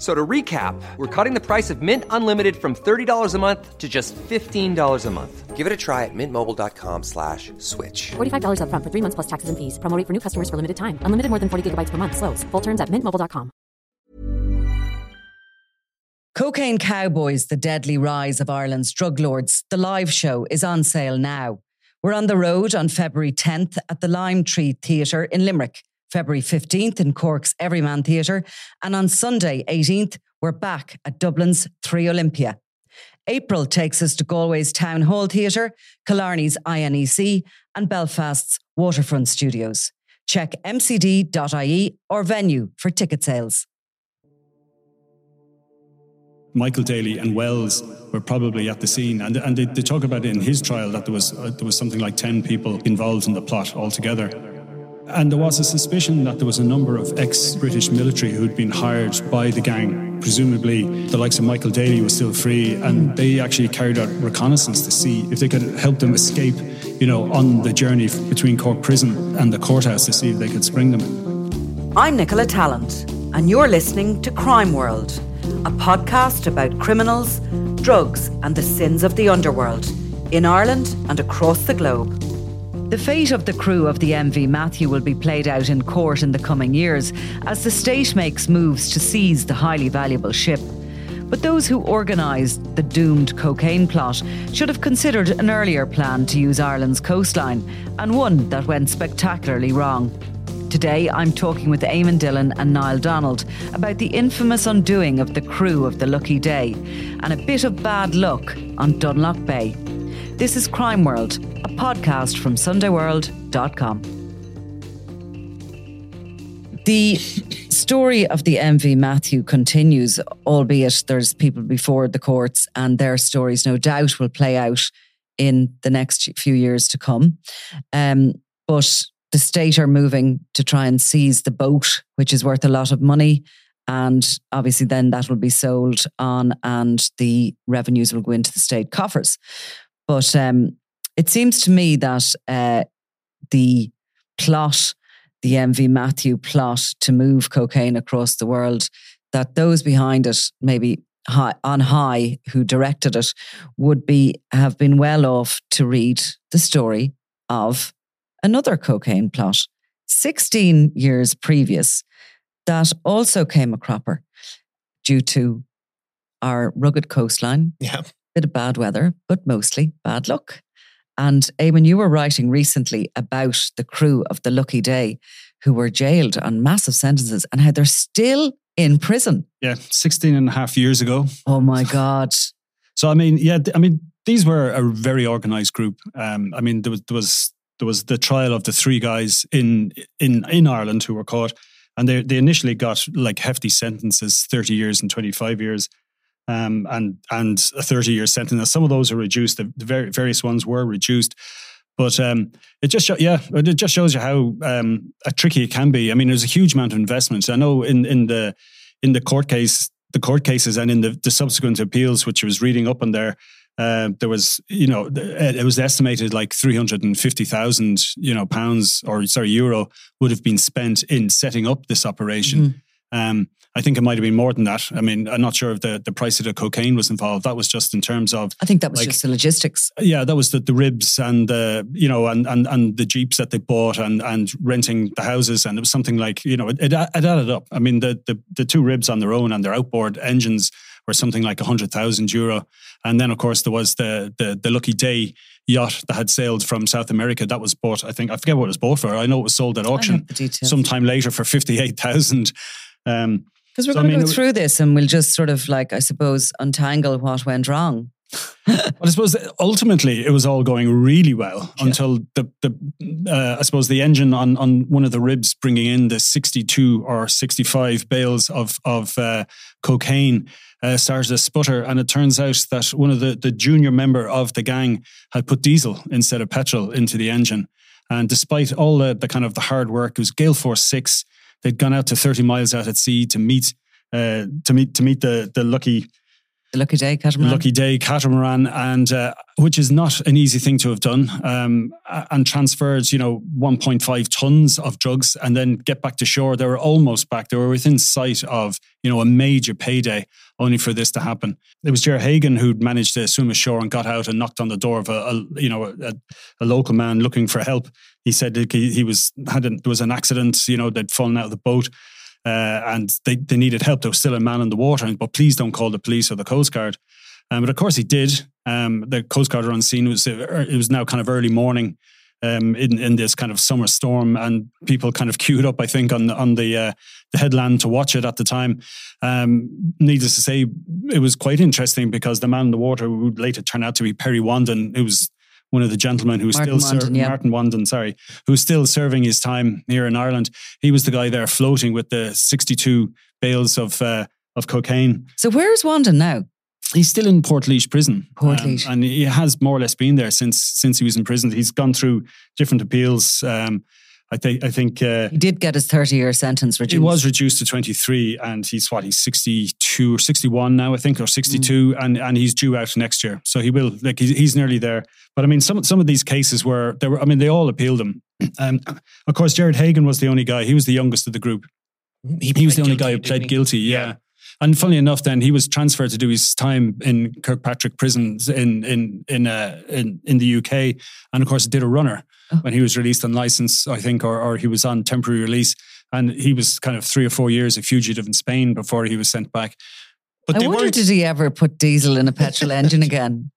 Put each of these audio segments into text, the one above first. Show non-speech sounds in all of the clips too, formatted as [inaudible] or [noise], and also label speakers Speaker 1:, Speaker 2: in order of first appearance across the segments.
Speaker 1: F- So to recap, we're cutting the price of Mint Unlimited from $30 a month to just $15 a month. Give it a try at mintmobile.com slash switch.
Speaker 2: $45 upfront for three months plus taxes and fees. Promo rate for new customers for limited time. Unlimited more than 40 gigabytes per month. Slows. Full terms at mintmobile.com.
Speaker 3: Cocaine Cowboys, The Deadly Rise of Ireland's Drug Lords, the live show is on sale now. We're on the road on February 10th at the Lime Tree Theatre in Limerick, February 15th in Cork's Everyman Theatre, and on Sunday 18th, we're back at Dublin's 3Olympia. April takes us to Galway's Town Hall Theatre, Killarney's INEC, and Belfast's Waterfront Studios. Check mcd.ie or venue for ticket sales.
Speaker 4: Michael Daly and Wells were probably at the scene, and, and they, they talk about it in his trial that there was uh, there was something like ten people involved in the plot altogether, and there was a suspicion that there was a number of ex-British military who'd been hired by the gang. Presumably, the likes of Michael Daly was still free, and they actually carried out reconnaissance to see if they could help them escape, you know, on the journey between Cork Prison and the courthouse to see if they could spring them.
Speaker 3: I'm Nicola Tallant, and you're listening to Crime World, a podcast about criminals, drugs, and the sins of the underworld in Ireland and across the globe. The fate of the crew of the MV Matthew will be played out in court in the coming years as the state makes moves to seize the highly valuable ship. But those who organised the doomed cocaine plot should have considered an earlier plan to use Ireland's coastline, and one that went spectacularly wrong. Today, I'm talking with Eamon Dillon and Niall Donald about the infamous undoing of the crew of the Lucky Day and a bit of bad luck on Dunlough Bay. This is Crime World, a podcast from SundayWorld.com. The story of the MV Matthew continues, albeit there's people before the courts, and their stories, no doubt, will play out in the next few years to come. Um, but the state are moving to try and seize the boat, which is worth a lot of money. And obviously, then that will be sold on, and the revenues will go into the state coffers. But um, it seems to me that uh, the plot, the MV Matthew plot to move cocaine across the world, that those behind it, maybe high, on high, who directed it, would be have been well off to read the story of another cocaine plot, 16 years previous, that also came a cropper due to our rugged coastline.
Speaker 5: Yeah.
Speaker 3: Bit of bad weather, but mostly bad luck. And Eamon, you were writing recently about the crew of the Lucky Day who were jailed on massive sentences and how they're still in prison.
Speaker 4: Yeah, 16 and a half years ago.
Speaker 3: Oh my God. [laughs]
Speaker 4: So I mean, yeah, I mean, these were a very organized group. Um, I mean, there was there was there was the trial of the three guys in in in Ireland who were caught, and they they initially got like hefty sentences, thirty years and twenty five years, um, and and a thirty year sentence. Some of those are reduced. The, the various ones were reduced. But um, it just show, yeah, it just shows you how um, tricky it can be. I mean, there's a huge amount of investment. I know in in the in the court case, the court cases, and in the, the subsequent appeals, which I was reading up on there, uh, there was, you know, it it was estimated like three hundred and fifty thousand, you know, pounds or sorry, euro would have been spent in setting up this operation. Um, I think it might have been more than that. I mean, I'm not sure if the, the price of the cocaine was involved. That was just in terms of
Speaker 3: I think that was
Speaker 4: like-
Speaker 3: just the logistics.
Speaker 4: yeah, that was the, the ribs and the you know and, and and the jeeps that they bought and and renting the houses and it was something like you know it, it, it added up. I mean the, the the two ribs on their own and their outboard engines were something like a hundred thousand euro, and then of course there was the the the Lucky Day yacht that had sailed from South America that was bought. I think I forget what it was bought for. I know it was sold at auction
Speaker 3: have the details.
Speaker 4: sometime later for fifty eight thousand. Um,
Speaker 3: Because we're
Speaker 4: So, I
Speaker 3: going to
Speaker 4: mean,
Speaker 3: go through this and we'll just sort of like, I suppose, untangle what went wrong. [laughs]
Speaker 4: But I suppose ultimately it was all going really well until the the uh, I suppose the engine on on one of the ribs bringing in the sixty two or sixty five bales of of uh, cocaine uh, started to sputter, and it turns out that one of the the junior member of the gang had put diesel instead of petrol into the engine, and despite all the the kind of the hard work, it was Gale Force Six. They'd gone out to thirty miles out at sea to meet. Uh, to meet to meet the the lucky
Speaker 3: The lucky day, catamaran.
Speaker 4: Lucky Day catamaran, and uh, which is not an easy thing to have done, um, and transferred, you know, 1.5 tons of drugs, and then get back to shore. They were almost back. They were within sight of, you know, a major payday, only for this to happen. It was Ger Hagan who'd managed to swim ashore and got out and knocked on the door of a, a you know, a, a local man looking for help. He said he, he was had there was an accident. You know, they'd fallen out of the boat uh, and they, they needed help. There was still a man in the water, but please don't call the police or the Coast Guard. Um, but of course he did. Um, the Coast Guard were on scene. It was, it was now kind of early morning um, in, in this kind of summer storm, and people kind of queued up, I think, on, the- on the, uh, the headland to watch it at the time. Um, needless to say, it was quite interesting because the man in the water would later turn out to be Perry Wanden, who was one of the gentlemen who's
Speaker 3: Martin
Speaker 4: still serving
Speaker 3: yeah.
Speaker 4: Martin Wanden, sorry, who's still serving his time here in Ireland. He was the guy there floating with the 62 bales of uh, of cocaine.
Speaker 3: So where's Wanden now?
Speaker 4: He's still in Port prison.
Speaker 3: Port
Speaker 4: um, and he has more or less been there since since he was in prison. He's gone through different appeals. Um, I think I think uh,
Speaker 3: He did get his 30 year sentence reduced.
Speaker 4: it was reduced to 23 and he's what he's 62 or 61 now I think or 62 and and he's due out next year. So he will like he's, he's nearly there. But I mean some some of these cases were there were I mean they all appealed him. [clears throat] Um, of course Gerard Hagan was the only guy he was the youngest of the group. He he was the only guy who pled guilty yeah. And funnily enough, then he was transferred to do his time in Kirkpatrick prisons in in in uh, in, in the UK, and of course did a runner when he was released on license, I think, or or he was on temporary release, and he was kind of three or four years a fugitive in Spain before he was sent back. But
Speaker 3: I wonder, did he ever put diesel in a petrol engine [laughs] again?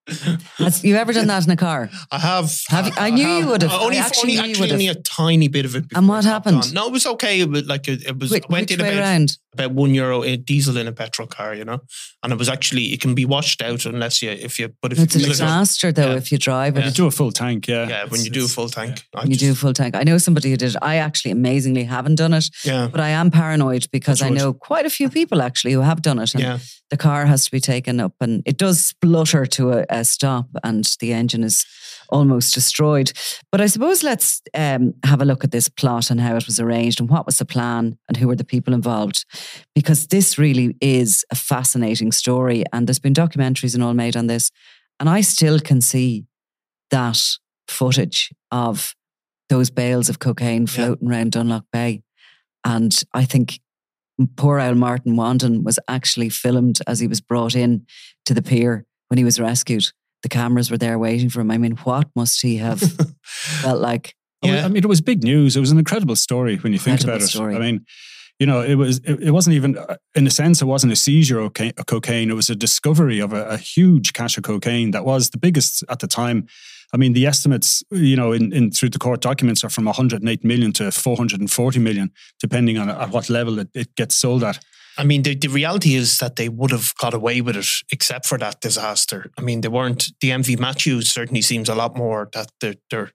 Speaker 3: Has you ever done that in a car?
Speaker 5: I have.
Speaker 3: Have you- I knew you would have. Uh, I
Speaker 5: Only,
Speaker 3: actually
Speaker 5: only, actually only a tiny bit of it.
Speaker 3: And what happened?
Speaker 5: on. No, it was okay. It was like it, it was.
Speaker 3: Which,
Speaker 5: I went
Speaker 3: which
Speaker 5: in
Speaker 3: way
Speaker 5: about,
Speaker 3: around?
Speaker 5: about one euro in diesel in a petrol car, you know, and it was actually it can be washed out unless you if you. But if
Speaker 3: It's a
Speaker 5: you fill it
Speaker 3: disaster though
Speaker 5: Yeah.
Speaker 3: if you drive it.
Speaker 4: you do a full tank, yeah.
Speaker 5: Yeah, when you do a full tank, I
Speaker 3: You
Speaker 5: just-
Speaker 3: do a full tank. I know somebody who did. it. I actually amazingly haven't done it,
Speaker 5: Yeah,
Speaker 3: but I am paranoid because I
Speaker 5: Touch wood.
Speaker 3: know quite a few people actually who have done it. And
Speaker 5: yeah.
Speaker 3: the car has to be taken up and it does splutter to a, a stop and the engine is almost destroyed. But I suppose let's um, have a look at this plot and how it was arranged and what was the plan and who were the people involved. Because this really is a fascinating story and there's been documentaries and all made on this. And I still can see that footage of those bales of cocaine floating around Dunlough Bay. And I think poor old Martin Wanden was actually filmed as he was brought in to the pier when he was rescued. The cameras were there waiting for him. I mean, what must he have [laughs] felt like?
Speaker 5: Yeah.
Speaker 4: I mean, it was big news. It was an incredible story when you think
Speaker 3: Incredible
Speaker 4: about it.
Speaker 3: story.
Speaker 4: I mean, you know, it was it, it wasn't even uh, in a sense it wasn't a seizure of coca- of cocaine. It was a discovery of a, a huge cache of cocaine that was the biggest at the time. I mean, the estimates, you know, in, in through the court documents are from 108 million to 440 million, depending on at what level it, it gets sold at.
Speaker 5: I mean, the, the reality is that they would have got away with it except for that disaster. I mean, they weren't. The MV Matthews certainly seems a lot more that they're, they're,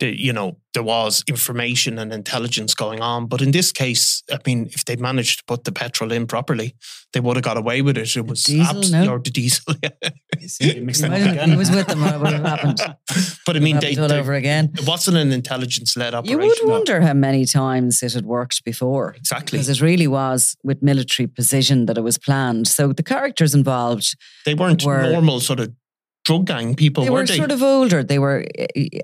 Speaker 5: they, you know, there was information and intelligence going on. But in this case, I mean, if they'd managed to put the petrol in properly, they would have got away with it. It was
Speaker 3: diesel,
Speaker 5: abs-
Speaker 3: no?
Speaker 5: or the diesel. [laughs]
Speaker 4: You mixed them up again.
Speaker 3: he was with them, what would have happened? [laughs]
Speaker 5: but I mean, they,
Speaker 3: Happened all
Speaker 5: they-
Speaker 3: over again.
Speaker 5: it wasn't an intelligence led operation.
Speaker 3: You would wonder how many times it had worked before.
Speaker 5: Exactly.
Speaker 3: Because it really was with military precision that it was planned. So the characters involved,
Speaker 5: They weren't
Speaker 3: were-
Speaker 5: normal sort of drug gang people,
Speaker 3: they
Speaker 5: were
Speaker 3: were
Speaker 5: they?
Speaker 3: sort of older. They were,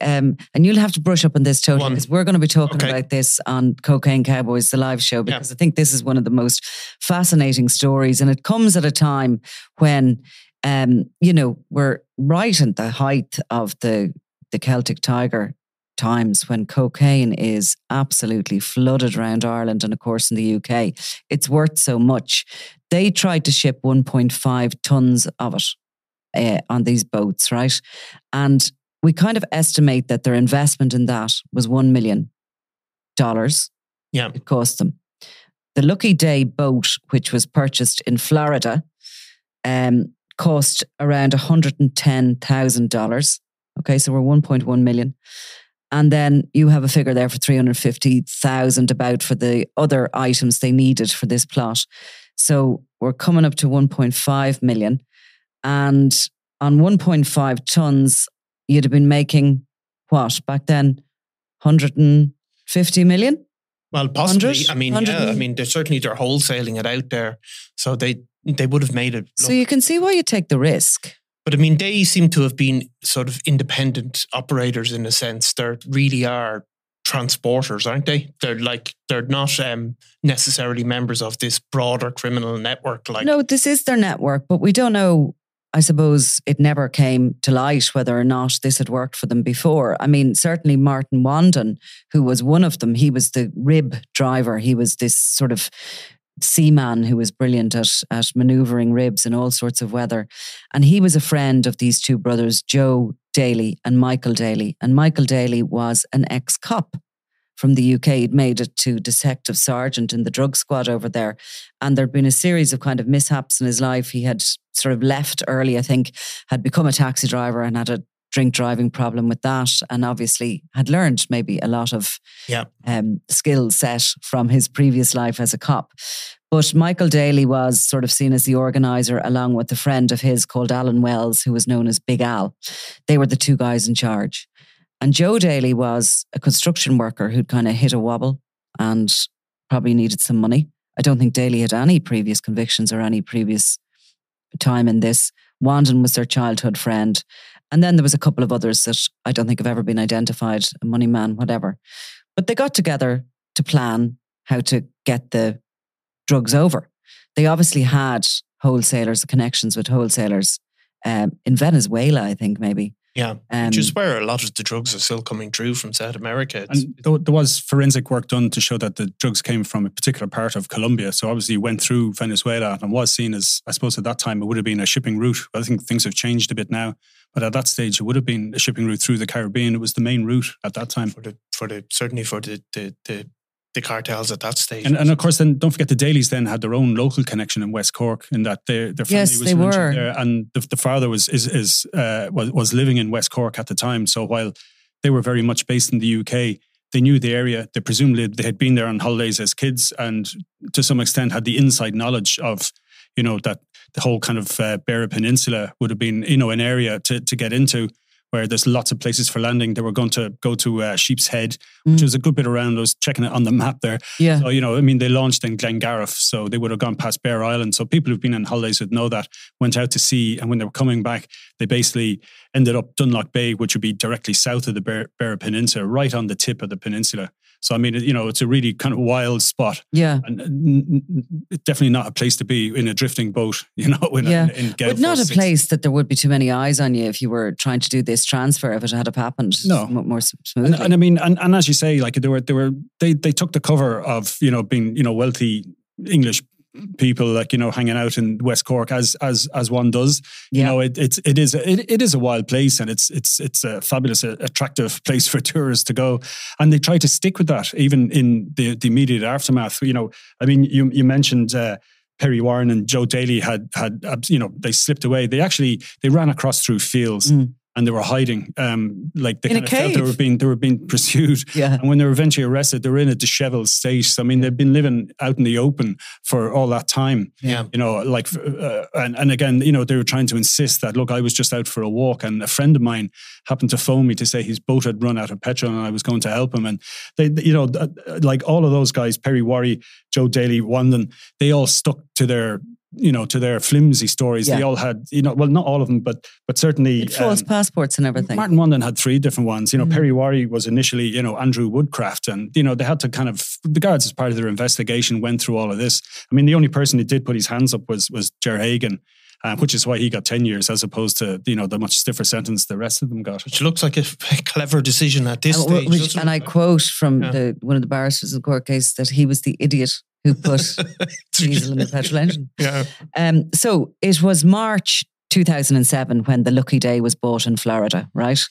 Speaker 3: um, and you'll have to brush up on this,
Speaker 5: on.
Speaker 3: because we're going to be talking
Speaker 5: Okay.
Speaker 3: about this on Cocaine Cowboys, the live show, because I think this is one of the most fascinating stories, and it comes at a time when, um, you know, we're right at the height of the the Celtic Tiger times when cocaine is absolutely flooded around Ireland and of course in the UK it's worth so much they tried to ship 1.5 tons of it uh, on these boats, right? And we kind of estimate that their investment in that was $1 million.
Speaker 5: Yeah.
Speaker 3: It cost them. The Lucky Day boat, which was purchased in Florida, um, cost around $110,000. Okay, so we're 1.1 million. And then you have a figure there for 350,000 about for the other items they needed for this plot. So we're coming up to 1.5 million. And on 1.5 tons, you'd have been making what back then? 150 million?
Speaker 5: Well, possibly.
Speaker 3: 100?
Speaker 5: I mean,
Speaker 3: 100
Speaker 5: yeah. I mean, they're certainly they're wholesaling it out there, so they they would have made it.
Speaker 3: So you can see why you take the risk.
Speaker 5: But I mean, they seem to have been sort of independent operators in a sense. They really are transporters, aren't they? They're like they're not um, necessarily members of this broader criminal network. Like,
Speaker 3: no, this is their network, but we don't know. I suppose it never came to light whether or not this had worked for them before. I mean, certainly Martin Wanden, who was one of them, he was the rib driver. He was this sort of seaman who was brilliant at, at maneuvering ribs in all sorts of weather. And he was a friend of these two brothers, Joe Daly and Michael Daly. And Michael Daly was an ex cop from the UK. He'd made it to detective sergeant in the drug squad over there. And there'd been a series of kind of mishaps in his life. He had sort of left early, I think, had become a taxi driver and had a drink driving problem with that. And obviously had learned maybe a lot of
Speaker 5: yeah,
Speaker 3: um, skill set from his previous life as a cop. But Michael Daly was sort of seen as the organizer, along with a friend of his called Alan Wells, who was known as Big Al. They were the two guys in charge. And Joe Daly was a construction worker who'd kind of hit a wobble and probably needed some money. I don't think Daly had any previous convictions or any previous time in this. Wanden was their childhood friend. And then there was a couple of others that I don't think have ever been identified, a money man, whatever. But they got together to plan how to get the drugs over. They obviously had wholesalers, connections with wholesalers um, in Venezuela, I think, maybe.
Speaker 5: Yeah.
Speaker 3: Um,
Speaker 5: Which is where a lot of the drugs are still coming through from South America. It's-
Speaker 4: And there there was forensic work done to show that the drugs came from a particular part of Colombia. So obviously it went through Venezuela and was seen as, I suppose at that time, it would have been a shipping route. I think things have changed a bit now. But at that stage, it would have been a shipping route through the Caribbean. It was the main route at that time.
Speaker 5: for the for the certainly for the the the, the cartels at that stage.
Speaker 4: And, and of course, then don't forget the Dalys then had their own local connection in West Cork, in that their their family
Speaker 3: Yes,
Speaker 4: was
Speaker 3: they
Speaker 4: mentioned
Speaker 3: were.
Speaker 4: there, and the, the father was is is uh, was was living in West Cork at the time. So while they were very much based in the UK, they knew the area. They presumably they had been there on holidays as kids, and to some extent had the inside knowledge of you know that the whole kind of uh, Beara Peninsula would have been you know an area to to get into. Where there's lots of places for landing. They were going to go to uh, Sheep's Head, which
Speaker 3: Mm.
Speaker 4: was a good bit around. I was checking it on the map there.
Speaker 3: yeah.
Speaker 4: So, you know, I mean, they launched in Glengarriff, so they would have gone past Bere Island. So people who've been on holidays would know that, went out to sea, and when they were coming back, they basically ended up Dunlough Bay, which would be directly south of the Bear, Bear Peninsula, right on the tip of the peninsula. So, I mean, you know, it's a really kind of wild spot.
Speaker 3: yeah.
Speaker 4: And uh, definitely not a place to be in a drifting boat, [laughs] you know, in,
Speaker 3: Yeah.
Speaker 4: in, in
Speaker 3: But not a
Speaker 4: Six-
Speaker 3: place that there would be too many eyes on you if you were trying to do this transfer if it had have happened
Speaker 4: No.
Speaker 3: mo- more s-
Speaker 4: And,
Speaker 3: smoothly.
Speaker 4: and I mean, and, and as you say, like they were, they were, they they took the cover of you know being you know wealthy English people like you know hanging out in West Cork as as as one does. You know, it, it's it is it, it is a wild place and it's it's it's a fabulous, uh, attractive [laughs] place for tourists to go. And they try to stick with that even in the the immediate aftermath. You know, I mean, you you mentioned. Uh, Perry Warren and Joe Daly had had you know they slipped away. They actually they ran across through fields
Speaker 3: Mm.
Speaker 4: And they were hiding. Um, like they
Speaker 3: In a
Speaker 4: kind of felt they were being they were being pursued. [laughs]
Speaker 3: yeah.
Speaker 4: And when they were eventually arrested, they were in a disheveled state. I mean, they've been living out in the open for all that time.
Speaker 5: yeah.
Speaker 4: You know, like, uh, and, and again, you know, they were trying to insist that, look, I was just out for a walk. And a friend of mine happened to phone me to say his boat had run out of petrol and I was going to help him. And they, you know, like all of those guys, Perry Wharrie, Joe Daly, Wanden, they all stuck to their you know, to their flimsy stories. They all had, you know, well, not all of them, but but certainly
Speaker 3: It false
Speaker 4: um,
Speaker 3: passports and everything.
Speaker 4: Martin Wanden had three different ones. You know,
Speaker 3: Mm.
Speaker 4: Perry Wharrie was initially, you know, Andrew Woodcraft. And, you know, they had to kind of, the guards, as part of their investigation, went through all of this. I mean, the only person who did put his hands up was, was Ger Hagan, uh, which is why he got 10 years as opposed to, you know, the much stiffer sentence the rest of them got.
Speaker 5: Which looks like a [laughs] clever decision at this
Speaker 3: And,
Speaker 5: stage.
Speaker 3: which- and I quote from
Speaker 5: Yeah.
Speaker 3: the one of the barristers in the court case that he was the idiot who put [laughs] diesel in the petrol engine.
Speaker 5: yeah.
Speaker 3: Um, so it was March 2007 when the Lucky Day was bought in Florida, right?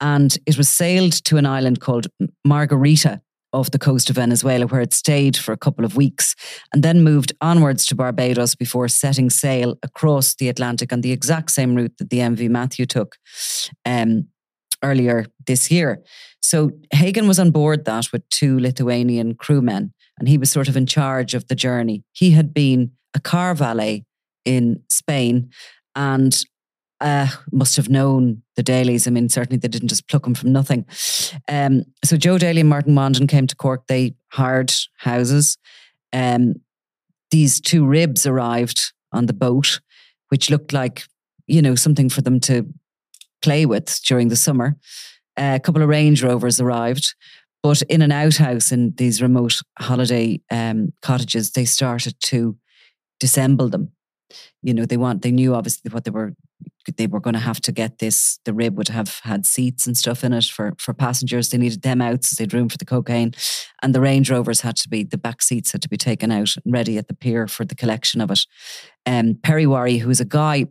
Speaker 3: And it was sailed to an island called Margarita off the coast of Venezuela, where it stayed for a couple of weeks and then moved onwards to Barbados before setting sail across the Atlantic on the exact same route that the MV Matthew took um, earlier this year. So Hagan was on board that with two Lithuanian crewmen, and he was sort of in charge of the journey. He had been a car valet in Spain and uh, must have known the Dalys. I mean, certainly they didn't just pluck him from nothing. Um, so Joe Daly and Martin Wanden came to Cork. They hired houses. Um, these two ribs arrived on the boat, which looked like, you know, something for them to play with during the summer. Uh, a couple of Range Rovers arrived, but in an outhouse in these remote holiday um, cottages, they started to disassemble them. You know, they want they knew obviously what they were they were going to have to get this. The rib would have had seats and stuff in it for for passengers. They needed them out so they'd room for the cocaine, and the Range Rovers had to be the back seats had to be taken out and ready at the pier for the collection of it. Um, Perry Wharrie, who was a guy,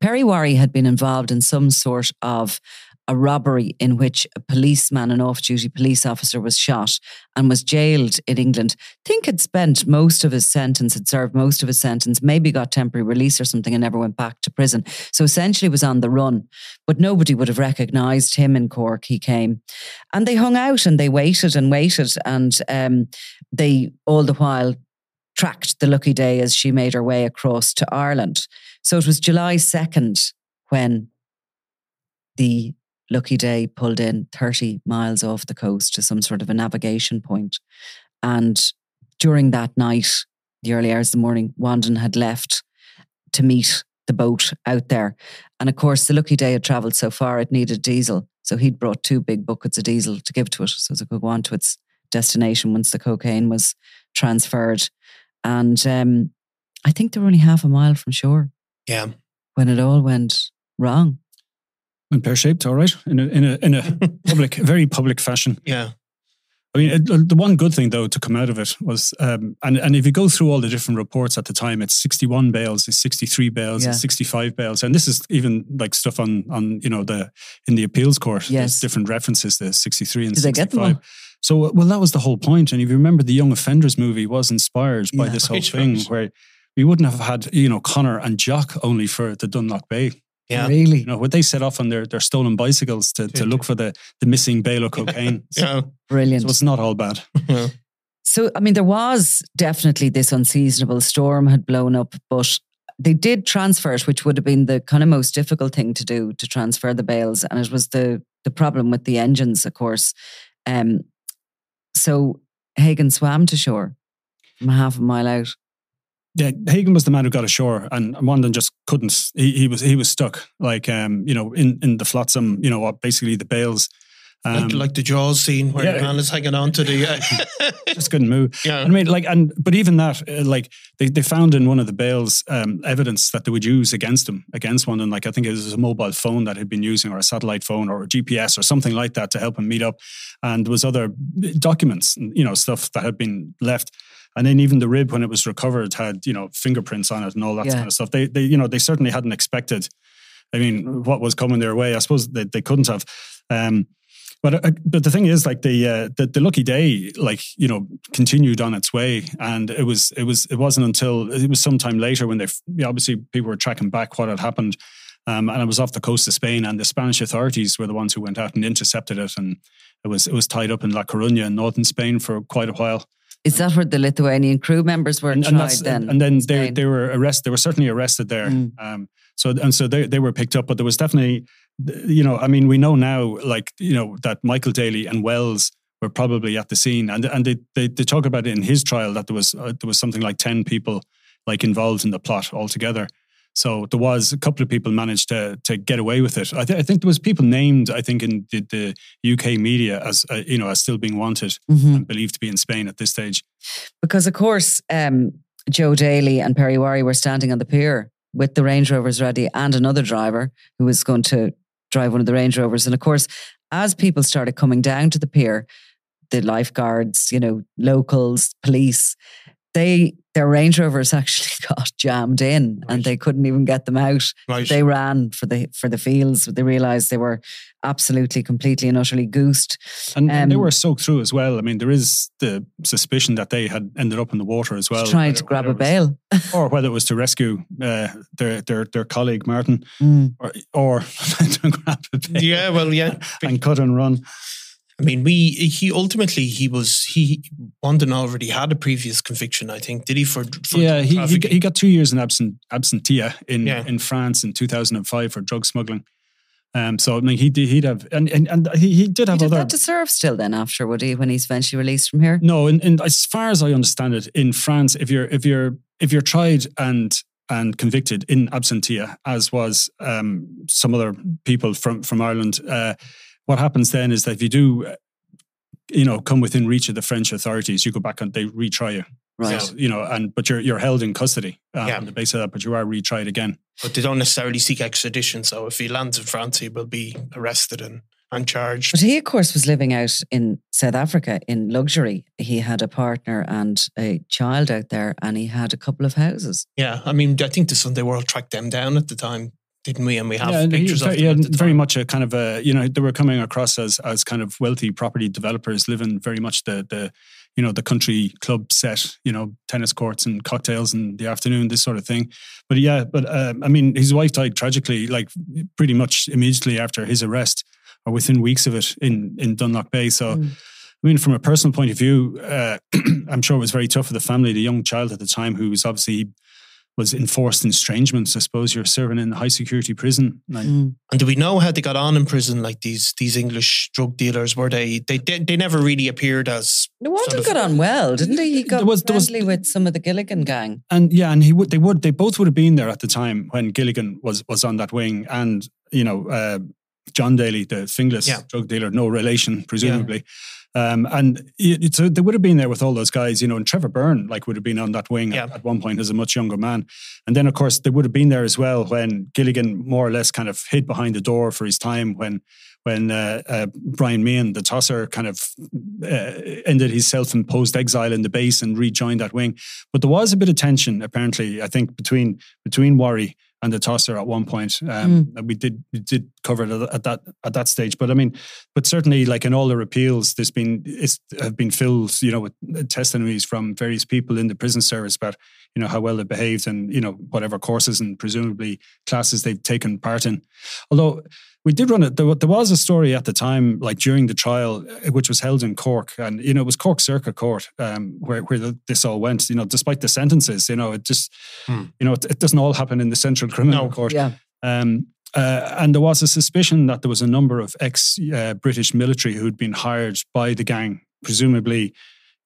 Speaker 3: Perry Wharrie had been involved in some sort of a robbery in which a policeman, an off duty police officer, was shot and was jailed in England. think had spent most of his sentence, had served most of his sentence, maybe got temporary release or something and never went back to prison. So essentially was on the run. But nobody would have recognised him in Cork. He came. And they hung out and they waited and waited. And um, they all the while tracked the lucky day as she made her way across to Ireland. So it was July 2nd when the lucky day pulled in 30 miles off the coast to some sort of a navigation point. And during that night, the early hours of the morning, Wanden had left to meet the boat out there. And of course, the lucky day had travelled so far, it needed diesel. So he'd brought two big buckets of diesel to give to it so it could go on to its destination once the cocaine was transferred. And um, I think they were only half a mile from shore
Speaker 5: Yeah.
Speaker 3: when it all went wrong.
Speaker 4: And pear shaped, all right, in a, in a, in a [laughs] public, very public fashion.
Speaker 5: Yeah.
Speaker 4: I mean, it, the one good thing though to come out of it was, um, and and if you go through all the different reports at the time, it's sixty one bails, it's sixty three bails,
Speaker 3: Yeah.
Speaker 4: it's sixty five bails, and this is even like stuff on on you know the in the appeals court. There's
Speaker 3: Yes.
Speaker 4: different references to sixty three and
Speaker 3: Did they
Speaker 4: sixty
Speaker 3: get them
Speaker 4: five.
Speaker 3: all?
Speaker 4: So well, that was the whole point. And if you remember, the Young Offenders movie was inspired by
Speaker 3: Yeah.
Speaker 4: this whole
Speaker 5: Right,
Speaker 4: thing,
Speaker 5: right.
Speaker 4: where we wouldn't have had you know Connor and Jock only for the Dunlough Bay.
Speaker 5: Yeah.
Speaker 3: Really?
Speaker 4: You know, would they set off on their, their stolen bicycles to, to look for the, the missing bale of [laughs] cocaine?
Speaker 5: Yeah.
Speaker 3: Brilliant.
Speaker 4: So it's not all bad.
Speaker 5: yeah.
Speaker 3: So, I mean, there was definitely this unseasonable storm had blown up, but they did transfer it, which would have been the kind of most difficult thing to do to transfer the bales. And it was the the problem with the engines, of course. Um, so Hagan swam to shore from a half a mile out.
Speaker 4: Yeah, Hagan was the man who got ashore, and Wanden just couldn't. He, he was he was stuck, like um, you know, in, in the flotsam, you know, basically the bales. Um,
Speaker 5: like, like the Jaws scene where
Speaker 4: yeah.
Speaker 5: the man is hanging on to the. Uh, [laughs]
Speaker 4: just couldn't move.
Speaker 5: yeah.
Speaker 4: I mean, like, and but even that, uh, like, they, they found in one of the bales um, evidence that they would use against him, against one, and like I think it was a mobile phone that he'd been using, or a satellite phone, or a GPS, or something like that to help him meet up, and there was other documents, you know, stuff that had been left, and then even the rib when it was recovered had you know fingerprints on it and all that
Speaker 3: Yeah.
Speaker 4: kind of stuff. They they you know they certainly hadn't expected. I mean, what was coming their way? I suppose they, they couldn't have. Um, but uh, but the thing is, like the, uh, the the lucky day, like you know, continued on its way, and it was it was it wasn't until it was sometime later when they obviously people were tracking back what had happened, um, and it was off the coast of Spain, and the Spanish authorities were the ones who went out and intercepted it, and it was it was tied up in La Coruña in northern Spain for quite a while.
Speaker 3: Is that where the Lithuanian crew members were
Speaker 4: and,
Speaker 3: tried
Speaker 4: and
Speaker 3: then?
Speaker 4: and then they they were arrested. They were certainly arrested there.
Speaker 3: Mm.
Speaker 4: Um, so and so they they were picked up, but there was definitely, you know, I mean, we know now, like you know, that Michael Daly and Wells were probably at the scene, and and they they, they talk about it in his trial that there was uh, there was something like ten people like involved in the plot altogether. So there was a couple of people managed to to get away with it. I, th- I think there was people named, I think, in the, the UK media as uh, you know as still being wanted
Speaker 3: Mhm.
Speaker 4: and believed to be in Spain at this stage.
Speaker 3: Because of course, um, Joe Daly and Perry Wharrie were standing on the pier with the Range Rovers ready and another driver who was going to drive one of the Range Rovers. And of course, as people started coming down to the pier, the lifeguards, you know, locals, police, they their Range Rovers actually [laughs] got jammed in and they couldn't even get them out.
Speaker 5: Right.
Speaker 3: They ran for the for the fields. They realised they were absolutely, completely, and utterly goosed.
Speaker 4: And, and they
Speaker 3: Um,
Speaker 4: were soaked through as well. I mean, there is the suspicion that they had ended up in the water as well.
Speaker 3: trying
Speaker 4: whether-
Speaker 3: to grab a
Speaker 4: whether was-
Speaker 3: bail.
Speaker 4: or [laughs] whether it was to rescue uh, their their their colleague Martin,
Speaker 3: Mm.
Speaker 4: or or [laughs] to grab a bail
Speaker 5: Yeah, well, yeah.
Speaker 4: and cut and run.
Speaker 5: I mean, we he ultimately he was he London already had a previous conviction. I think did he for, for
Speaker 4: yeah, he, he he got two years in absent absentia in
Speaker 5: Yeah.
Speaker 4: in France in two thousand and five for drug smuggling. Um, so I mean, he did, he'd have and and, and he, he did
Speaker 3: He
Speaker 4: have
Speaker 3: did
Speaker 4: other
Speaker 3: that to serve still then after, would he, when he's eventually released from here?
Speaker 4: No, and, and as far as I understand it, in France, if you're if you're if you're tried and and convicted in absentia, as was um, some other people from from Ireland, uh, what happens then is that if you do, you know, come within reach of the French authorities, you go back and they retry you.
Speaker 3: Right.
Speaker 4: So, you know, and but you're you're held in custody uh,
Speaker 5: Yeah.
Speaker 4: on the basis of that, but you are retried again.
Speaker 5: but they don't necessarily seek extradition. So if he lands in France, he will be arrested and and charged.
Speaker 3: But he, of course, was living out in South Africa in luxury. He had a partner and a child out there, and he had a couple of houses.
Speaker 5: Yeah, I mean, I think the Sunday World tracked them down at the time, didn't we? And we have
Speaker 4: and he-
Speaker 5: of them
Speaker 4: yeah,
Speaker 5: at the
Speaker 4: very
Speaker 5: time.
Speaker 4: much a kind of a you know they were coming across as as kind of wealthy property developers living very much the the you know the country club set you know tennis courts and cocktails in the afternoon this sort of thing but yeah but uh, I mean his wife died tragically like pretty much immediately after his arrest or within weeks of it in in Dunlough Bay so.
Speaker 3: Mm.
Speaker 4: I mean, from a personal point of view, uh, [clears throat] I'm sure it was very tough for the family. The young child at the time, who was obviously was enforced estrangement. I suppose you're serving in a high security prison.
Speaker 3: Mm.
Speaker 5: And do we know how they got on in prison? Like these these English drug dealers, were they? They they, they never really appeared as.
Speaker 3: No wonder
Speaker 5: sort of-
Speaker 3: got on well, didn't he? He got
Speaker 4: There was- there was-
Speaker 3: with some of the Gilligan gang.
Speaker 4: and yeah, and he would they would they both would have been there at the time when Gilligan was was on that wing, and you know uh, John Daly, the Finglas
Speaker 5: Yeah.
Speaker 4: drug dealer, no relation presumably. Um, and it, so they would have been there with all those guys, you know, and Trevor Byrne like would have been on that wing
Speaker 5: Yeah.
Speaker 4: at, at one point as a much younger man. And then of course they would have been there as well when Gilligan more or less kind of hid behind the door for his time when when uh, uh, Brian the tosser, kind of uh, ended his self-imposed exile in the base and rejoined that wing. But there was a bit of tension, apparently, I think, between between Wharrie and the tosser at one point. Um, We did we did cover it at that at that stage. But I mean, but certainly, like in all the appeals, there's been it's have been filled, you know, with testimonies from various people in the prison service about you know how well they behaved and you know whatever courses and presumably classes they've taken part in. Although we did run it. There, there was a story at the time, like during the trial, uh, which was held in Cork, and you know it was Cork Circuit Court um, where where the, this all went. You know, despite the sentences, you know, it just
Speaker 5: Hmm.
Speaker 4: you know it, it doesn't all happen in the Central Criminal
Speaker 5: No.
Speaker 4: Court.
Speaker 3: Yeah.
Speaker 4: Um, uh, and there was a suspicion that there was a number of ex uh, British military who'd been hired by the gang, presumably.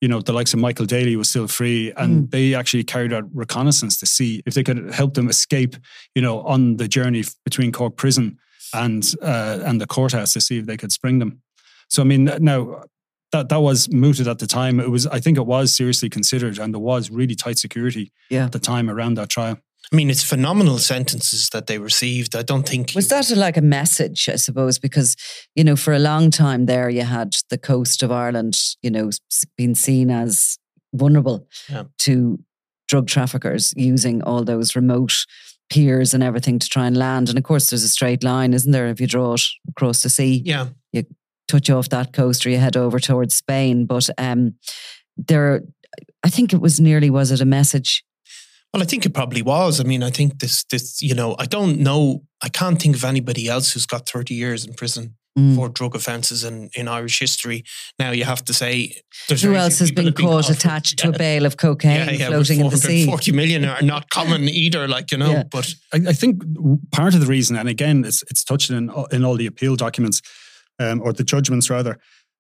Speaker 4: You know, the likes of Michael Daly was still free, and they actually carried out reconnaissance to see if they could help them escape. You know, on the journey between Cork Prison and uh, and the courthouse to see if they could spring them. So I mean, now that that was mooted at the time. It was, I think, it was seriously considered, and there was really tight security
Speaker 3: Yeah.
Speaker 4: at the time around that trial.
Speaker 5: I mean, it's phenomenal sentences that they received. I don't think
Speaker 3: Was that like a message, I suppose? Because, you know, for a long time there, you had the coast of Ireland, you know, s- being seen as vulnerable
Speaker 5: Yeah.
Speaker 3: to drug traffickers using all those remote piers and everything to try and land. And of course, there's a straight line, isn't there, if you draw it across the sea?
Speaker 5: Yeah, you
Speaker 3: touch off that coast or you head over towards Spain. But um, there, I think it was nearly, was it a message?
Speaker 5: Well, I think it probably was. I mean, I think this, this, you know, I don't know. I can't think of anybody else who's got 30 years in prison
Speaker 3: Mm.
Speaker 5: for drug offences in, in Irish history. Now, you have to say, there's
Speaker 3: Who else has been caught
Speaker 5: for-
Speaker 3: attached to a bale of cocaine
Speaker 5: Yeah, yeah,
Speaker 3: floating in the sea?
Speaker 5: Forty million are not [laughs] common either, like, you know,
Speaker 3: Yeah.
Speaker 5: but
Speaker 4: I, I think part of the reason, and again, it's it's touched in in all the appeal documents um, or the judgments rather,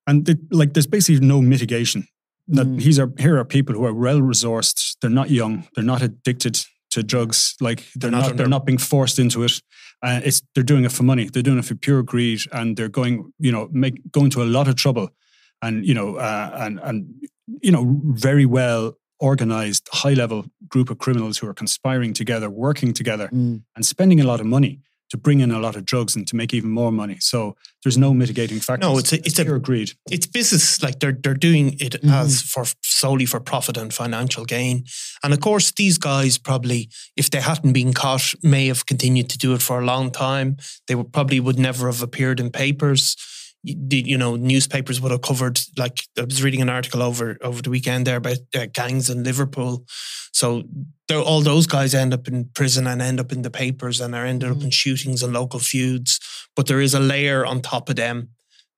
Speaker 4: and it, like there's basically no mitigation that
Speaker 3: Mm.
Speaker 4: these are here are people who are well resourced. They're not young. They're not addicted to drugs. Like they're,
Speaker 5: They're not
Speaker 4: not.
Speaker 5: under-
Speaker 4: they're not being forced into it. Uh, it's they're doing it for money. They're doing it for pure greed, and they're going you know make going to a lot of trouble, and you know uh, and and you know very well organized high level group of criminals who are conspiring together, working together,
Speaker 3: Mm.
Speaker 4: and spending a lot of money to bring in a lot of drugs and to make even more money. So there's no mitigating factors.
Speaker 5: No, it's a- it's a-
Speaker 4: pure greed.
Speaker 5: it's business like they're they're doing it
Speaker 3: Mhm.
Speaker 5: as for solely for profit and financial gain and of course these guys probably if they hadn't been caught may have continued to do it for a long time they would probably would never have appeared in papers you, know newspapers would have covered like I was reading an article over over the weekend there about uh, gangs in Liverpool. So all those guys end up in prison and end up in the papers and are ended up in shootings and local feuds. But there is a layer on top of them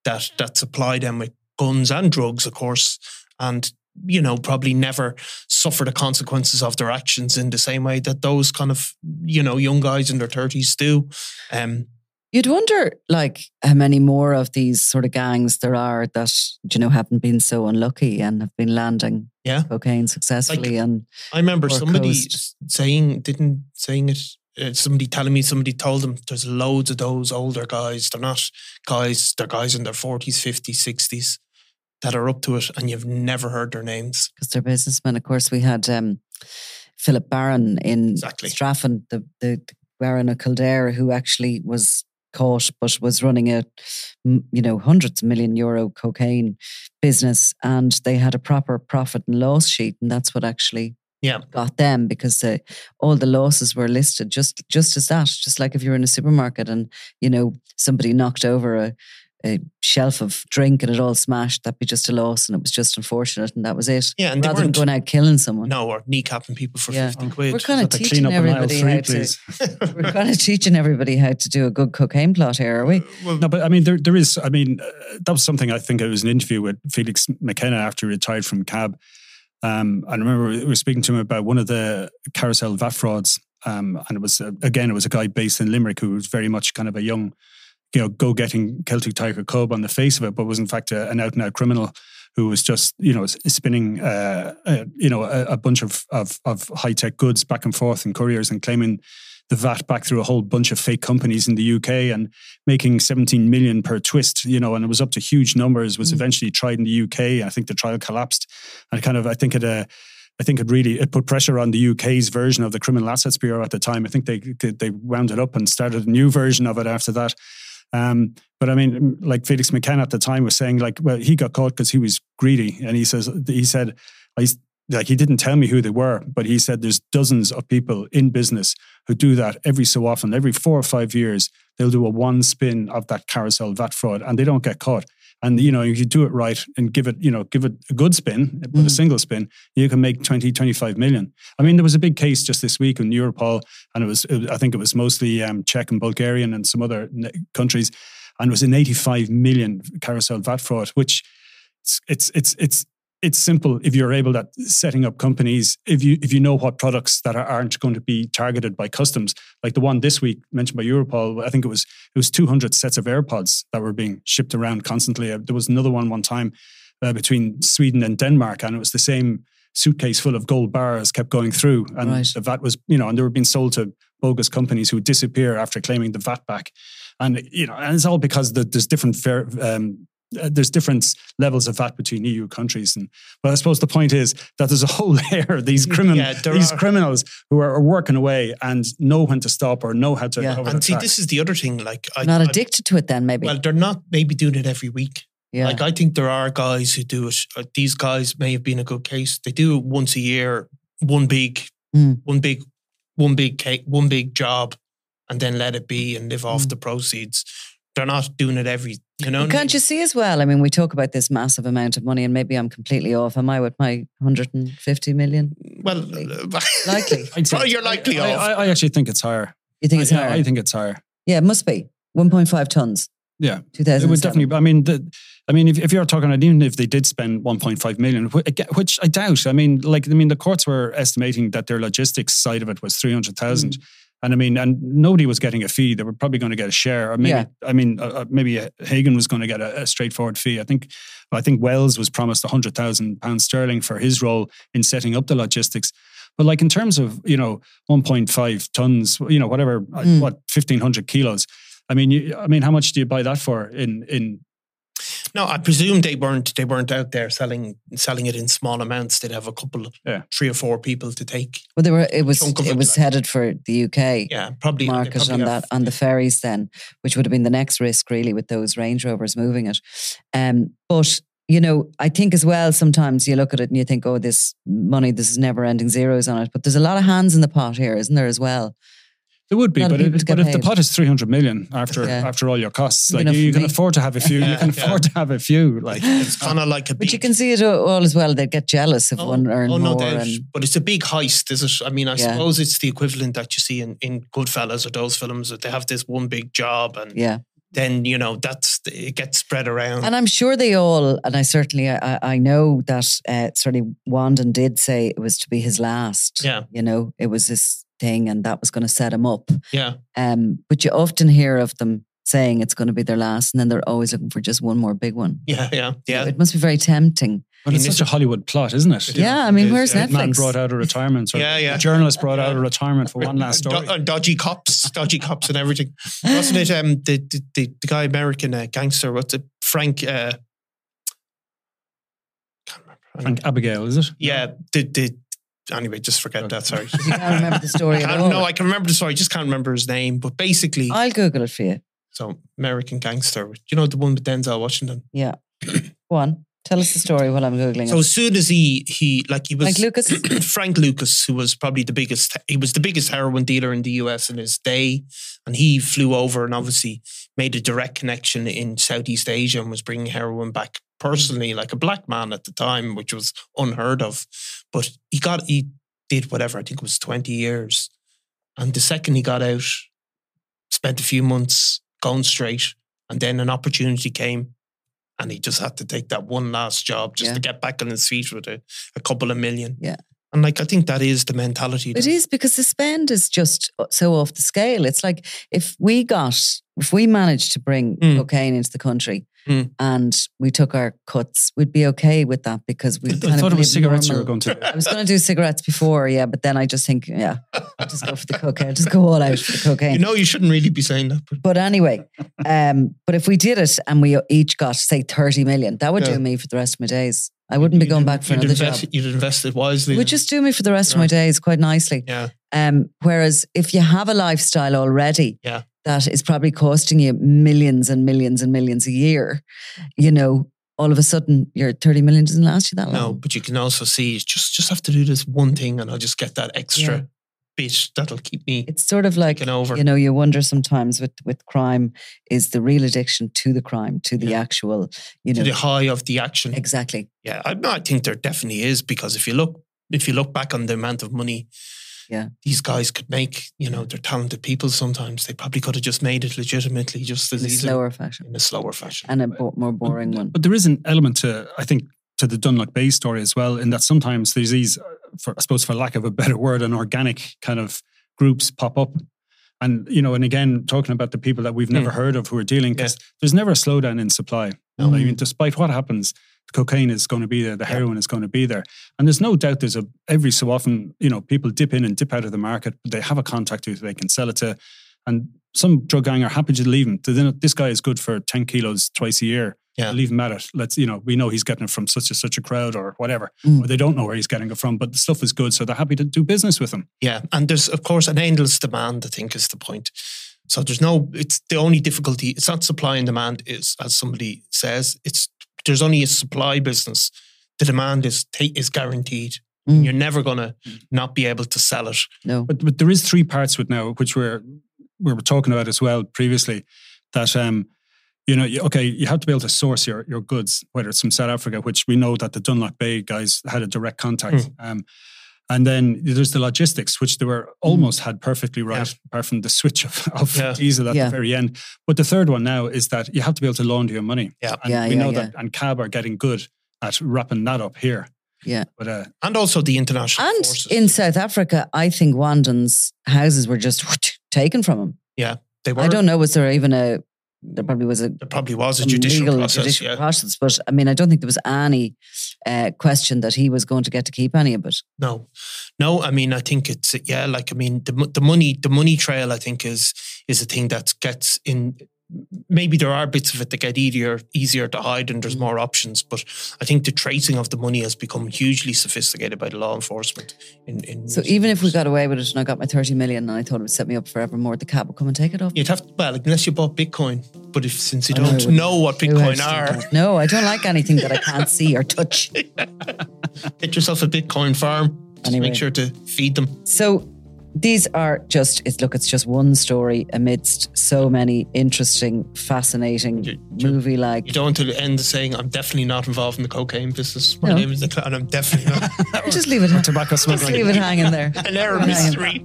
Speaker 5: that that supply them with guns and drugs, of course, and you know probably never suffer the consequences of their actions in the same way that those kind of you know young guys in their thirties do. Um,
Speaker 3: You'd wonder, like, how many more of these sort of gangs there are that you know haven't been so unlucky and have been landing
Speaker 5: yeah,
Speaker 3: cocaine successfully. and
Speaker 5: I remember somebody
Speaker 3: coast.
Speaker 5: saying didn't saying it. Uh, somebody telling me somebody told them there's loads of those older guys. They're not guys. They're guys in their forties, fifties, sixties that are up to it, and you've never heard their names.
Speaker 3: because they're businessmen. Of course, we had um, Philip Barron in
Speaker 5: Exactly.
Speaker 3: Straffan, the, the, the Baron of Kildare, who actually was caught but was running a, you know, hundreds of million euro cocaine business, and they had a proper profit and loss sheet, and that's what actually
Speaker 5: Yeah.
Speaker 3: got them because uh, all the losses were listed just just as that, just like if you're in a supermarket and you know somebody knocked over a, a shelf of drink and it all smashed, that'd be just a loss and it was just unfortunate and that was it.
Speaker 5: Yeah, and they
Speaker 3: rather than
Speaker 5: weren't-
Speaker 3: going out killing someone.
Speaker 5: No, or kneecapping people for
Speaker 3: Yeah.
Speaker 5: fifty quid.
Speaker 3: We're kind of teaching
Speaker 4: clean up in aisle
Speaker 3: everybody
Speaker 4: three,
Speaker 3: how to. [laughs] We're kind of teaching everybody how to do a good cocaine plot here, are we?
Speaker 4: No, but I mean, there there is. I mean, uh, that was something I think it was an interview with Felix McKenna after he retired from CAB. Um, I remember we were speaking to him about one of the carousel VAT frauds, um, and it was uh, again it was a guy based in Limerick who was very much kind of a young, you know, go getting Celtic Tiger Cub on the face of it, but was in fact a, an out and out criminal who was just you know spinning uh, uh, you know a, a bunch of of, of high tech goods back and forth in couriers and claiming the VAT back through a whole bunch of fake companies in the UK and making 17 million per twist, you know, and it was up to huge numbers, was eventually tried in the UK. I think the trial collapsed. And kind of, I think it, uh, I think it really it put pressure on the UK's version of the Criminal Assets Bureau at the time. I think they they wound it up and started a new version of it after that. Um, but I mean, like Felix McKenna at the time was saying, like, well, he got caught because he was greedy, and he says he said, I like he didn't tell me who they were, but he said there's dozens of people in business who do that every so often, every four or five years, they'll do a one spin of that carousel VAT fraud, and they don't get caught. And you know, if you do it right and give it, you know, give it a good spin, but a
Speaker 3: Mm.
Speaker 4: single spin, you can make 20, 25 million. I mean, there was a big case just this week in Europol, and it was i think it was mostly um, Czech and Bulgarian and some other countries, and it was an 85 million carousel VAT fraud, which it's it's it's it's it's simple if you're able at setting up companies if you if you know what products that are, aren't going to be targeted by customs like the one this week mentioned by Europol I think it was it was 200 sets of AirPods that were being shipped around constantly Uh, there was another one one time uh, between Sweden and Denmark and it was the same suitcase full of gold bars kept going through and
Speaker 3: Right.
Speaker 4: the VAT was you know and they were being sold to bogus companies who would disappear after claiming the VAT back and you know and it's all because the, there's different fair um, uh, there's different levels of VAT between EU countries, and but I suppose the point is that there's a whole [laughs] layer of these criminal
Speaker 5: Yeah,
Speaker 4: these
Speaker 5: are.
Speaker 4: criminals who are, are working away and know when to stop or know how to
Speaker 3: Yeah.
Speaker 4: cover
Speaker 5: And see,
Speaker 4: tracks.
Speaker 5: this is the other thing. Like, I,
Speaker 3: Not
Speaker 5: I-
Speaker 3: addicted to it, then maybe.
Speaker 5: well, they're not maybe doing it every week.
Speaker 3: yeah.
Speaker 5: Like, I think there are guys who do it. Uh, These guys may have been a good case. They do it once a year, one big,
Speaker 3: Mm.
Speaker 5: one big, one big cake, one big job, and then let it be and live off the proceeds. They're not doing it every, you know.
Speaker 3: Can't you see as well? I mean, we talk about this massive amount of money, and maybe I'm completely off. Am I with my 150 million?
Speaker 5: Well, uh, [laughs]
Speaker 3: Likely. [laughs]
Speaker 4: I'd say-
Speaker 5: oh, you're likely
Speaker 4: I,
Speaker 5: off.
Speaker 4: I, I actually think it's higher.
Speaker 3: You think it's
Speaker 4: yeah,
Speaker 3: higher?
Speaker 4: I think it's higher.
Speaker 3: yeah, it must be 1.5 tons.
Speaker 4: Yeah,
Speaker 3: 2007.
Speaker 4: it would definitely. I mean, the, I mean, if, if you're talking, even if they did spend 1.5 million, which I doubt. I mean, like, I mean, the courts were estimating that their logistics side of it was 300,000, mm. And I mean, and nobody was getting a fee. They were probably going to get a share, or maybe
Speaker 3: Yeah.
Speaker 4: I mean, uh, uh, maybe uh, Hagan was going to get a, a straightforward fee. I think, I think Wells was promised hundred thousand pounds sterling for his role in setting up the logistics. But like in terms of you know, one point five tons, you know, whatever, uh,
Speaker 3: Mm.
Speaker 4: what fifteen hundred kilos. I mean, you, I mean, how much do you buy that for in in
Speaker 5: No, I presume they weren't they weren't out there selling selling it in small amounts. They'd have a couple of
Speaker 4: Yeah.
Speaker 5: three or four people to take.
Speaker 3: Well, they were. It was. It
Speaker 5: it,
Speaker 3: was
Speaker 5: like-
Speaker 3: headed for the UK
Speaker 5: Yeah, probably
Speaker 3: market
Speaker 5: probably
Speaker 3: on
Speaker 5: have-
Speaker 3: that on the ferries then, which would have been the next risk really with those Range Rovers moving it. Um, but you know, I think as well sometimes you look at it and you think, oh, this money, this is never ending zeros on it. But there's a lot of hands in the pot here, isn't there as well?
Speaker 4: There would be, but, it, but if the pot is three hundred million after
Speaker 3: Yeah.
Speaker 4: after all your costs, like
Speaker 3: enough
Speaker 4: you, you can
Speaker 3: me.
Speaker 4: afford to have a few. you can
Speaker 5: yeah.
Speaker 4: afford to have a few. Like
Speaker 5: It's kind of like a
Speaker 3: But
Speaker 5: big
Speaker 3: you can see it all all as well. They get jealous if one earned
Speaker 5: oh, no
Speaker 3: more.
Speaker 5: doubt.
Speaker 3: and
Speaker 5: But it's a big heist, is it? I mean, I
Speaker 3: Yeah.
Speaker 5: suppose it's the equivalent that you see in, in Goodfellas or those films that they have this one big job and
Speaker 3: yeah,
Speaker 5: then, you know, that's it gets spread around.
Speaker 3: and I'm sure they all, and I certainly, I, I- I know that uh, certainly Wanden did say it was to be his last.
Speaker 5: Yeah.
Speaker 3: you know, it was this thing, and that was going to set him up.
Speaker 5: yeah.
Speaker 3: Um, but you often hear of them saying it's going to be their last, and then they're always looking for just one more big one.
Speaker 5: Yeah, yeah, yeah.
Speaker 3: It must be very tempting.
Speaker 4: But it's
Speaker 5: mean,
Speaker 4: such a Hollywood plot, isn't it?
Speaker 3: Yeah, I mean, where's
Speaker 5: yeah.
Speaker 4: Man brought out a retirement. Or
Speaker 5: Yeah, yeah.
Speaker 4: A journalist brought out
Speaker 5: Yeah.
Speaker 4: a retirement for one last [laughs] story.
Speaker 5: Do- dodgy cops, dodgy cops, and everything. Wasn't it? Um, the the the, the guy American uh, gangster. What's it? Frank. Uh, can't remember.
Speaker 4: Frank Abigail, is it?
Speaker 5: Yeah. The the. Anyway, just forget that. Sorry.
Speaker 3: You can't remember the story
Speaker 5: I
Speaker 3: at
Speaker 5: can't,
Speaker 3: all.
Speaker 5: no, I can remember the story. Just can't remember his name. But basically,
Speaker 3: I'll Google it for you.
Speaker 5: so American gangster. You know the one with Denzel Washington.
Speaker 3: Yeah, go on. Tell us the story while I'm googling
Speaker 5: So
Speaker 3: it.
Speaker 5: as soon as he he like he was
Speaker 3: Frank Lucas? [clears throat]
Speaker 5: Frank Lucas, who was probably the biggest, he was the biggest heroin dealer in the US in his day, and he flew over and obviously made a direct connection in Southeast Asia and was bringing heroin back personally, like a black man at the time, which was unheard of. But he got he did whatever I think it was twenty years, and the second he got out, spent a few months going straight, and then an opportunity came. And he just had to take that one last job just
Speaker 3: Yeah.
Speaker 5: to get back on his feet with a, a couple of million.
Speaker 3: Yeah.
Speaker 5: And like I think that is the mentality.
Speaker 3: It is because the spend is just so off the scale. It's like if we got, if we managed to bring
Speaker 5: Mm.
Speaker 3: cocaine into the country
Speaker 5: Mm.
Speaker 3: and we took our cuts, we'd be okay with that because we
Speaker 4: I
Speaker 3: kind
Speaker 4: thought
Speaker 3: of
Speaker 4: it was
Speaker 3: live
Speaker 4: cigarettes you were going to.
Speaker 3: I was going to do cigarettes before, yeah, but then I just think, yeah, I'll just go for the cocaine. I'll just go all out for the cocaine.
Speaker 5: You know, you shouldn't really be saying that. But
Speaker 3: But anyway, um, but if we did it and we each got say thirty million, that would
Speaker 5: Yeah.
Speaker 3: do me for the rest of my days. I wouldn't be
Speaker 5: you'd
Speaker 3: going back for another
Speaker 5: invest,
Speaker 3: job.
Speaker 5: You'd invest it wisely.
Speaker 3: It would just do me for the rest of my days quite nicely.
Speaker 5: yeah,
Speaker 3: Um, whereas if you have a lifestyle already
Speaker 5: Yeah.
Speaker 3: That is probably costing you millions and millions and millions a year, you know, all of a sudden your 30 million doesn't last you that long.
Speaker 5: no. But you can also see just just have to do this one thing, and I'll just get that extra
Speaker 3: Yeah.
Speaker 5: bit that'll keep me.
Speaker 3: It's sort of like,
Speaker 5: over.
Speaker 3: you know, you wonder sometimes with, with crime is the real addiction to the crime, to the
Speaker 5: Yeah.
Speaker 3: actual, you
Speaker 5: to
Speaker 3: know.
Speaker 5: the high of the action.
Speaker 3: Exactly.
Speaker 5: Yeah, I, I think there definitely is because if you look if you look back on the amount of money,
Speaker 3: Yeah.
Speaker 5: these guys could make. You know, they're talented people. Sometimes they probably could have just made it legitimately, just as
Speaker 3: In a
Speaker 5: easily
Speaker 3: slower fashion
Speaker 5: in a slower fashion.
Speaker 3: and a bo- more boring one.
Speaker 4: But there is an element to, I think, to the Dunlough Bay story as well, in that sometimes there's these, uh, for, I suppose, for lack of a better word, an organic kind of groups pop up. And, you know, and again, talking about the people that we've never
Speaker 5: Mm.
Speaker 4: heard of who are dealing, because there's never a slowdown in supply. I mean, despite what happens, the cocaine is going to be there, the heroin is going to be there. And there's no doubt there's a, every so often, you know, people dip in and dip out of the market, but they have a contact who they can sell it to. And some drug gang are happy to leave him. This guy is good for 10 kilos twice a year.
Speaker 5: Yeah.
Speaker 4: Leave him at it. Let's, you know, we know he's getting it from such and such a crowd or whatever.
Speaker 3: Mm.
Speaker 4: Or they don't know where he's getting it from, but the stuff is good. So they're happy to do business with him.
Speaker 5: Yeah, and there's of course an endless demand. I think is the point. So there's no. It's the only difficulty. It's not supply and demand. Is as somebody says. It's there's only a supply business. The demand is ta- is guaranteed.
Speaker 3: Mm.
Speaker 5: You're never gonna not be able to sell it.
Speaker 3: No.
Speaker 4: But but there is three parts with now, which we're we were talking about as well previously. That um, you know, okay, you have to be able to source your your goods, whether it's from South Africa, which we know that the Dunlough Bay guys had a direct contact. Um, and then there's the logistics, which they were almost had perfectly right,
Speaker 5: Yeah.
Speaker 4: apart from the switch of, [laughs] of
Speaker 5: Yeah.
Speaker 4: diesel at
Speaker 3: Yeah.
Speaker 4: the very end. But the third one now is that you have to be able to launder your money.
Speaker 5: Yeah.
Speaker 4: And
Speaker 3: Yeah,
Speaker 4: we
Speaker 3: yeah,
Speaker 4: know
Speaker 3: yeah.
Speaker 4: that, and CAB are getting good at wrapping that up here.
Speaker 3: Yeah.
Speaker 4: But uh,
Speaker 5: and also the international
Speaker 3: And
Speaker 5: forces.
Speaker 3: in South Africa, I think Wanden's houses were just [laughs] taken from him.
Speaker 5: yeah, they were.
Speaker 3: I don't know, was there even a, there probably was a
Speaker 5: There probably was a judicial
Speaker 3: legal
Speaker 5: process.
Speaker 3: judicial
Speaker 5: yeah.
Speaker 3: process, but I mean, I don't think there was any uh, question that he was going to get to keep any of it.
Speaker 5: No, no. I mean, I think it's yeah. Like I mean, the the money the money trail. I think is is a thing that gets in. Maybe there are bits of it that get easier easier to hide, and
Speaker 3: Mm.
Speaker 5: there's more options. But I think the tracing of the money has become hugely sophisticated by the law enforcement. In, in
Speaker 3: So even if we got away with it and I got my 30 million and I thought it would set me up forevermore, the CAB would come and take it off.
Speaker 5: you'd have to, well, unless you bought Bitcoin. But if since you
Speaker 3: know,
Speaker 5: don't
Speaker 3: wouldn't.
Speaker 5: know what Bitcoin are.
Speaker 3: No, I don't like anything that I can't see or touch. [laughs]
Speaker 5: get yourself a Bitcoin farm. Just
Speaker 3: Anyway.
Speaker 5: make sure to feed them.
Speaker 3: So these are just, it's, look, it's just one story amidst so many interesting, fascinating
Speaker 5: You- you-
Speaker 3: movie like.
Speaker 5: You don't want to end saying, I'm definitely not involved in the cocaine business. My
Speaker 3: No.
Speaker 5: name is Nicola, and I'm definitely not. [laughs]
Speaker 3: Just leave it, [laughs]
Speaker 4: tobacco
Speaker 3: just leave it hanging there. [laughs]
Speaker 5: An error
Speaker 3: Leave it hanging.
Speaker 5: mystery.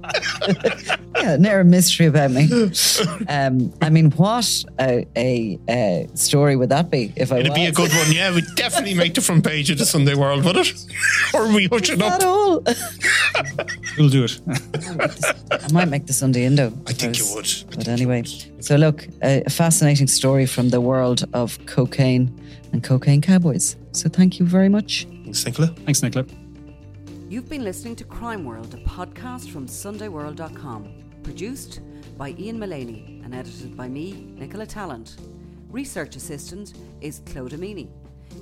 Speaker 3: Yeah, never a mystery about me. Um, I mean, what a, a, a story would that be if I
Speaker 5: It'd be a good one. Yeah, we'd definitely make the front page of the Sunday World, would it? or we hush it
Speaker 3: At
Speaker 5: up.
Speaker 3: all.
Speaker 4: we'll do it.
Speaker 3: I might make this on the Sunday Indo.
Speaker 5: I think you
Speaker 3: suppose.
Speaker 5: would. I
Speaker 3: But anyway,
Speaker 5: would.
Speaker 3: so look, a, a fascinating story from the world of cocaine and cocaine cowboys. So thank you very much.
Speaker 5: Thanks, Nicola.
Speaker 4: Thanks, Nicola.
Speaker 6: You've been listening to Crime World, a podcast from SundayWorld.com. Produced by Ian Mullaney and edited by me, Nicola Tallant. Research assistant is Claude Amini.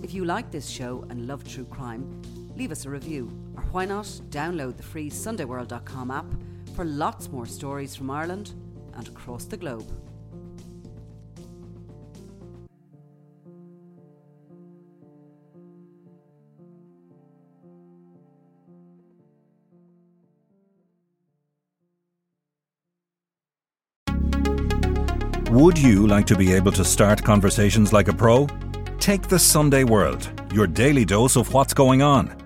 Speaker 6: If you like this show and love true crime, leave us a review. Or why not download the free SundayWorld.com app for lots more stories from Ireland and across the globe.
Speaker 7: Would you like to be able to start conversations like a pro? Take the Sunday World, your daily dose of what's going on.